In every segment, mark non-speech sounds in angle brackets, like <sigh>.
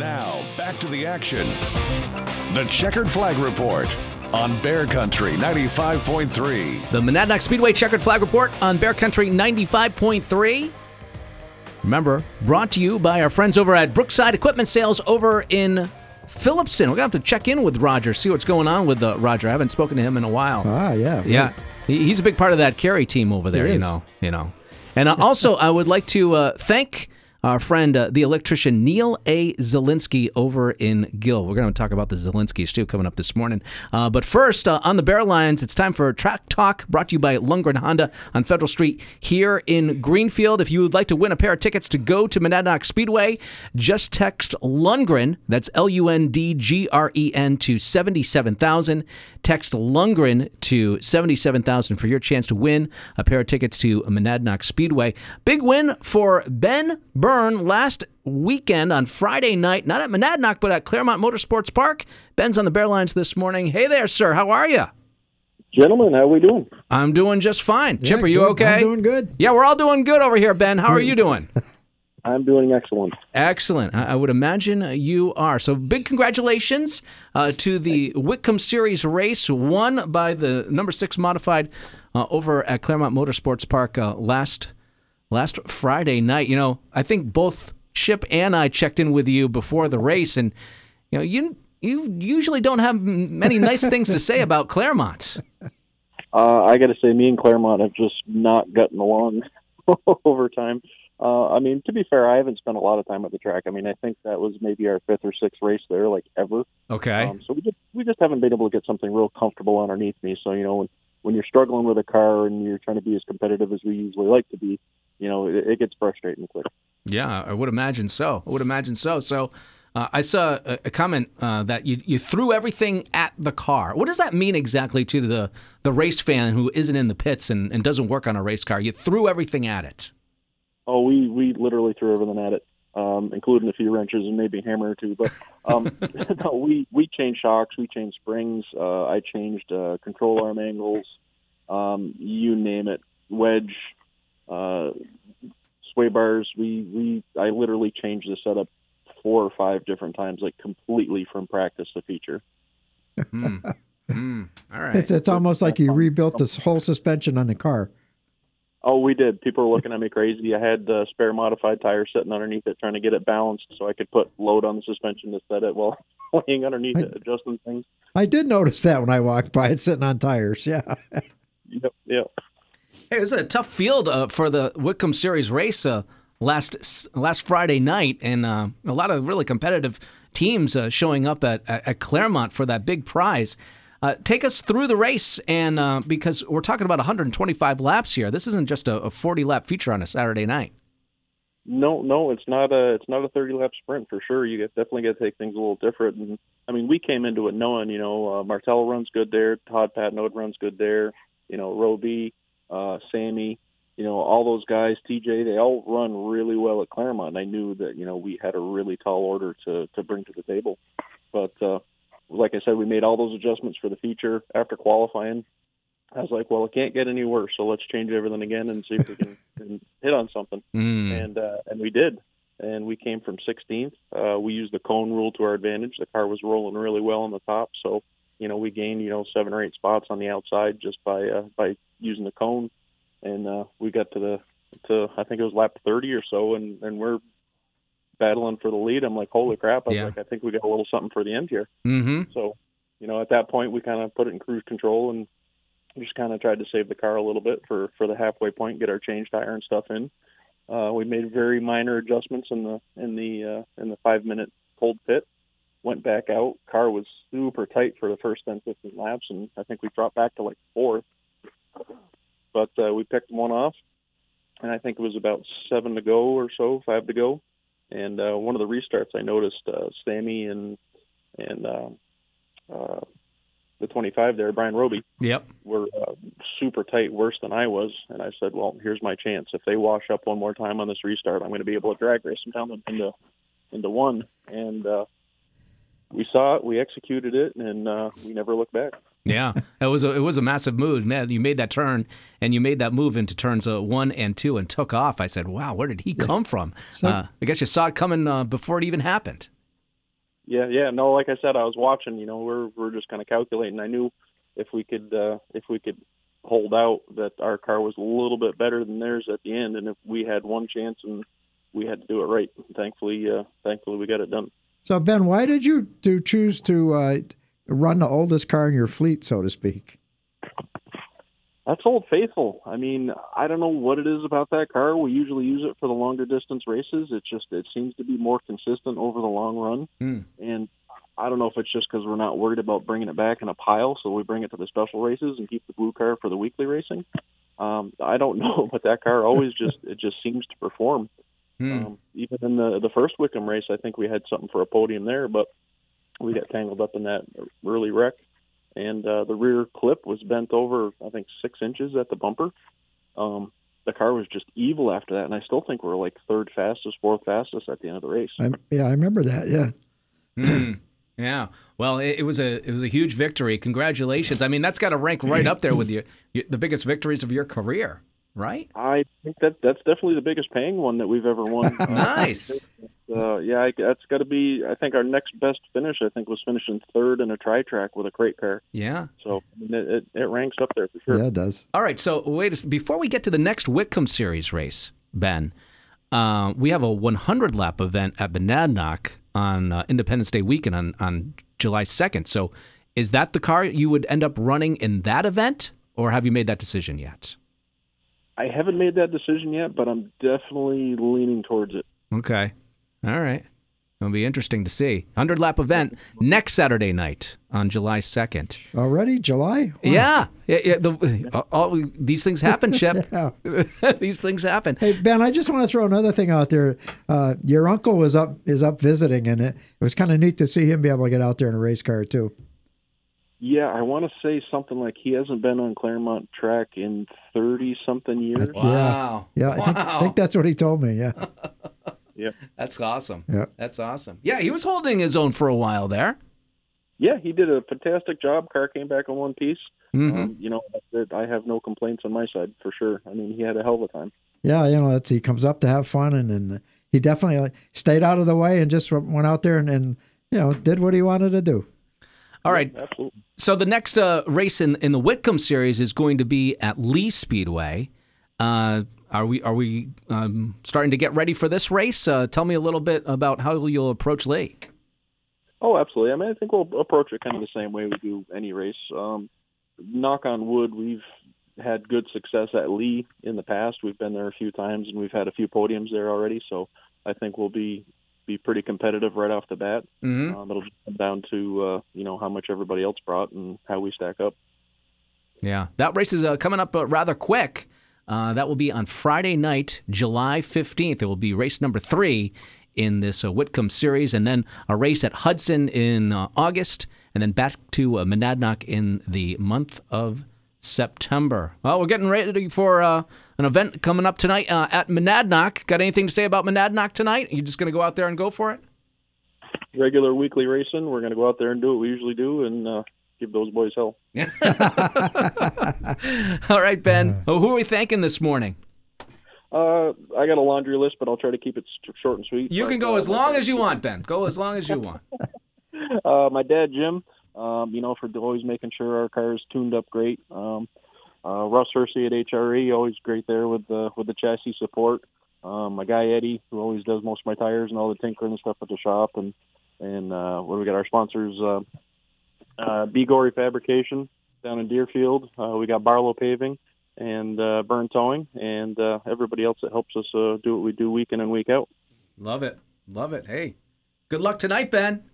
Now, back to the action. The Checkered Flag Report on Bear Country 95.3. The Monadnock Speedway Checkered Flag Report on Bear Country 95.3. Remember, brought to you by our friends over at Brookside Equipment Sales over in Phillipston. We're going to have to check in with Roger, see what's going on with uh, Roger. I haven't spoken to him in a while. Ah, yeah. Yeah, he, he's a big part of that carry team over there. He you is. know, you know. And uh, also, I would like to uh, thank our friend, uh, the electrician Neil A. Zelinsky over in Gill. We're going to talk about the Zelinskys too coming up this morning. Uh, but first, uh, on the Bear Lines, it's time for Track Talk, brought to you by Lundgren Honda on Federal Street here in Greenfield. If you would like to win a pair of tickets to go to Monadnock Speedway, just text Lundgren. That's L U N D G R E N to seventy seven thousand. Text Lundgren to 77,000 for your chance to win a pair of tickets to Monadnock Speedway. Big win for Ben Byrne last weekend on Friday night, not at Monadnock, but at Claremont Motorsports Park. Ben's on the Bear Lines this morning. Hey there, sir. How are you? Gentlemen, how are we doing? I'm doing just fine. Yeah, Chip, are you good. okay? I'm doing good. Yeah, we're all doing good over here, Ben. How are you doing? <laughs> I'm doing excellent. Excellent. I I would imagine you are. So big congratulations uh, to the Whitcomb Series race won by the number six modified uh, over at Claremont Motorsports Park uh, last last Friday night. You know, I think both Chip and I checked in with you before the race, and you know, you you usually don't have many nice things to say about Claremont. Uh, I got to say, me and Claremont have just not gotten along <laughs> over time. Uh, I mean, to be fair, I haven't spent a lot of time at the track. I mean, I think that was maybe our fifth or sixth race there, like ever. Okay. Um, so we just we just haven't been able to get something real comfortable underneath me. So you know, when when you're struggling with a car and you're trying to be as competitive as we usually like to be, you know, it, it gets frustrating quick. Yeah, I would imagine so. I would imagine so. So, uh, I saw a, a comment uh, that you you threw everything at the car. What does that mean exactly to the the race fan who isn't in the pits and, and doesn't work on a race car? You threw everything at it. Oh, we we literally threw everything at it, um, including a few wrenches and maybe a hammer or two. But um, <laughs> <laughs> no, we we changed shocks, we changed springs. Uh, I changed uh, control arm angles, um, you name it, wedge, uh, sway bars. We we I literally changed the setup four or five different times, like completely from practice to feature. Hmm. Hmm. All right. It's it's almost like you rebuilt this whole suspension on the car. Oh, we did. People were looking at me crazy. I had uh, spare modified tires sitting underneath it, trying to get it balanced so I could put load on the suspension to set it while <laughs> laying underneath I- it, adjusting things. I did notice that when I walked by it sitting on tires. Yeah. Yep, yep. It was a tough field uh, for the Whitcomb Series race uh, last last Friday night, and uh, a lot of really competitive teams uh, showing up at, at, Claremont for that big prize. Uh, take us through the race, and uh, because we're talking about 125 laps here, this isn't just a, a 40 lap feature on a Saturday night. No, no, it's not a it's not a thirty lap sprint for sure. You get, definitely got to take things a little different. And I mean, we came into it knowing, you know, uh, Martello runs good there, Todd Patnode runs good there, you know, Roby, uh, Sammy, you know, all those guys, TJ, they all run really well at Claremont. And I knew that you know we had a really tall order to to bring to the table. But uh, like I said, we made all those adjustments for the feature after qualifying. I was like, well, it can't get any worse, so let's change everything again and see if we can, <laughs> can hit on something Mm. and uh, and we did, and we came from 16th. Uh, we used the cone rule to our advantage. The car was rolling really well on the top, so you know we gained you know seven or eight spots on the outside just by uh, by using the cone, and uh, we got to the to I think it was lap 30 or so, and and we're battling for the lead. I'm like, holy crap! I was Yeah. like, I think we got a little something for the end here. Mm-hmm. So, you know, at that point, we kind of put it in cruise control and just kind of tried to save the car a little bit for for the halfway point, get our change tire and stuff in. Uh, we made very minor adjustments in the in the uh, in the five minute cold pit. Went back out. Car was super tight for the first 10, 15 laps, and I think we dropped back to like fourth. But uh, we picked one off, and I think it was about seven to go or so, five to go. And uh, one of the restarts, I noticed uh, Sammy and and uh, uh, the 25 there, Brian Roby, Yep. were uh, super tight, worse than I was. And I said, well, here's my chance. If they wash up one more time on this restart, I'm going to be able to drag race them down into into one. And uh, we saw it, we executed it, and uh, we never looked back. Yeah, it was a it was a massive move. Man, you made that turn and you made that move into turns uh, one and two and took off. I said, "Wow, where did he come from?" So- uh, I guess you saw it coming uh, before it even happened. Yeah, yeah. No, like I said, I was watching. You know, we're we're just kind of calculating. I knew if we could uh, if we could hold out that our car was a little bit better than theirs at the end, and if we had one chance and we had to do it right. Thankfully, uh, thankfully we got it done. So Ben, why did you do choose to uh, run the oldest car in your fleet, so to speak? That's Old Faithful. I mean, I don't know what it is about that car. We usually use it for the longer distance races. It just it seems to be more consistent over the long run, Hmm. and I don't know if it's just because we're not worried about bringing it back in a pile, so we bring it to the special races and keep the blue car for the weekly racing. Um, I don't <laughs> know, but that car always just it just seems to perform. Hmm. Um, even in the the first Whitcomb race, I think we had something for a podium there, but we got tangled up in that early wreck, and uh, the rear clip was bent over, I think, six inches at the bumper. Um, the car was just evil after that, and I still think we are like third fastest, fourth fastest at the end of the race. I, yeah, I remember that. Yeah. Hmm. Yeah. Well, it, it was a it was a huge victory. Congratulations. I mean, that's got to rank right <laughs> up there with you, you, the biggest victories of your career, right? I think that that's definitely the biggest paying one that we've ever won. <laughs> Uh, Nice. Uh, yeah, I, that's got to be. I think our next best finish, I think, was finishing third in a tri track with a crate car. Yeah. So I mean, it, it, it ranks up there for sure. Yeah, it does. All right. So wait, a s- before we get to the next Whitcomb Series race, Ben, uh, we have a 100 lap event at Monadnock on uh, Independence Day weekend on on July 2nd. So is that the car you would end up running in that event, or have you made that decision yet? I haven't made that decision yet, but I'm definitely leaning towards it. Okay. All right. It'll be interesting to see. 100 lap event next Saturday night on July 2nd. Already July? Wow. Yeah. yeah, yeah the, all, these things happen, Chip. <laughs> <laughs> These things happen. Hey Ben, I just want to throw another thing out there. Uh, your uncle was up is up visiting, and it, it was kind of neat to see him be able to get out there in a race car too. Yeah, I want to say something like he hasn't been on Claremont track in 30 something years. Wow. Yeah, I think, I think that's what he told me. Yeah, <laughs> Yeah. That's awesome. Yeah. That's awesome. Yeah, he was holding his own for a while there. Yeah, he did a fantastic job. Car came back in one piece. Mhm. Um, you know. I have no complaints on my side for sure. I mean, he had a hell of a time. yeah. You know, that's he comes up to have fun, and, and he definitely stayed out of the way and just went out there and, and you know did what he wanted to do. All right. Absolutely. So the next uh, race in, in the Whitcomb series is going to be at Lee Speedway. Uh, are we are we um, starting to get ready for this race? Uh, tell me a little bit about how you'll approach Lee. Oh, absolutely. I mean, I think we'll approach it kind of the same way we do any race. Um, knock on wood, we've had good success at Lee in the past. We've been there a few times, and we've had a few podiums there already. So I think we'll be be pretty competitive right off the bat. Mm-hmm. Um, it'll just come down to uh, you know how much everybody else brought and how we stack up. Yeah, that race is uh, coming up uh, rather quick. Uh, that will be on Friday night, July 15th. It will be race number three in this uh, Whitcomb series, and then a race at Hudson in uh, August, and then back to uh, Monadnock in the month of September. Well, we're getting ready for uh, an event coming up tonight uh, at Monadnock. Got anything to say about Monadnock tonight? you just going to go out there and go for it? Regular weekly racing, we're going to go out there and do what we usually do and uh, give those boys hell. <laughs> <laughs> All right, Ben. Oh, who are we thanking this morning? Uh, I got a laundry list, but I'll try to keep it short and sweet. You can go uh, as long as you want, Ben. Go as long as you want. <laughs> uh, my dad Jim, um, you know, for always making sure our car is tuned up great. Um, uh, Russ Hersey at HRE, always great there with the with the chassis support. Um, my guy Eddie, who always does most of my tires and all the tinkering and stuff at the shop, and and uh, what do we got? Our sponsors, uh, uh, B Gory Fabrication down in Deerfield. Uh, we got Barlow Paving and uh, Burn Towing, and uh, everybody else that helps us uh, do what we do week in and week out. Love it. Love it. Hey, good luck tonight, Ben.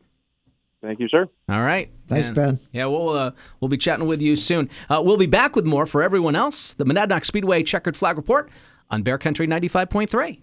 Thank you, sir. All right. Thanks, And- Ben. Yeah, we'll uh, we'll be chatting with you soon. Uh, we'll be back with more for everyone else. The Monadnock Speedway Checkered Flag Report on Bear Country 95.3.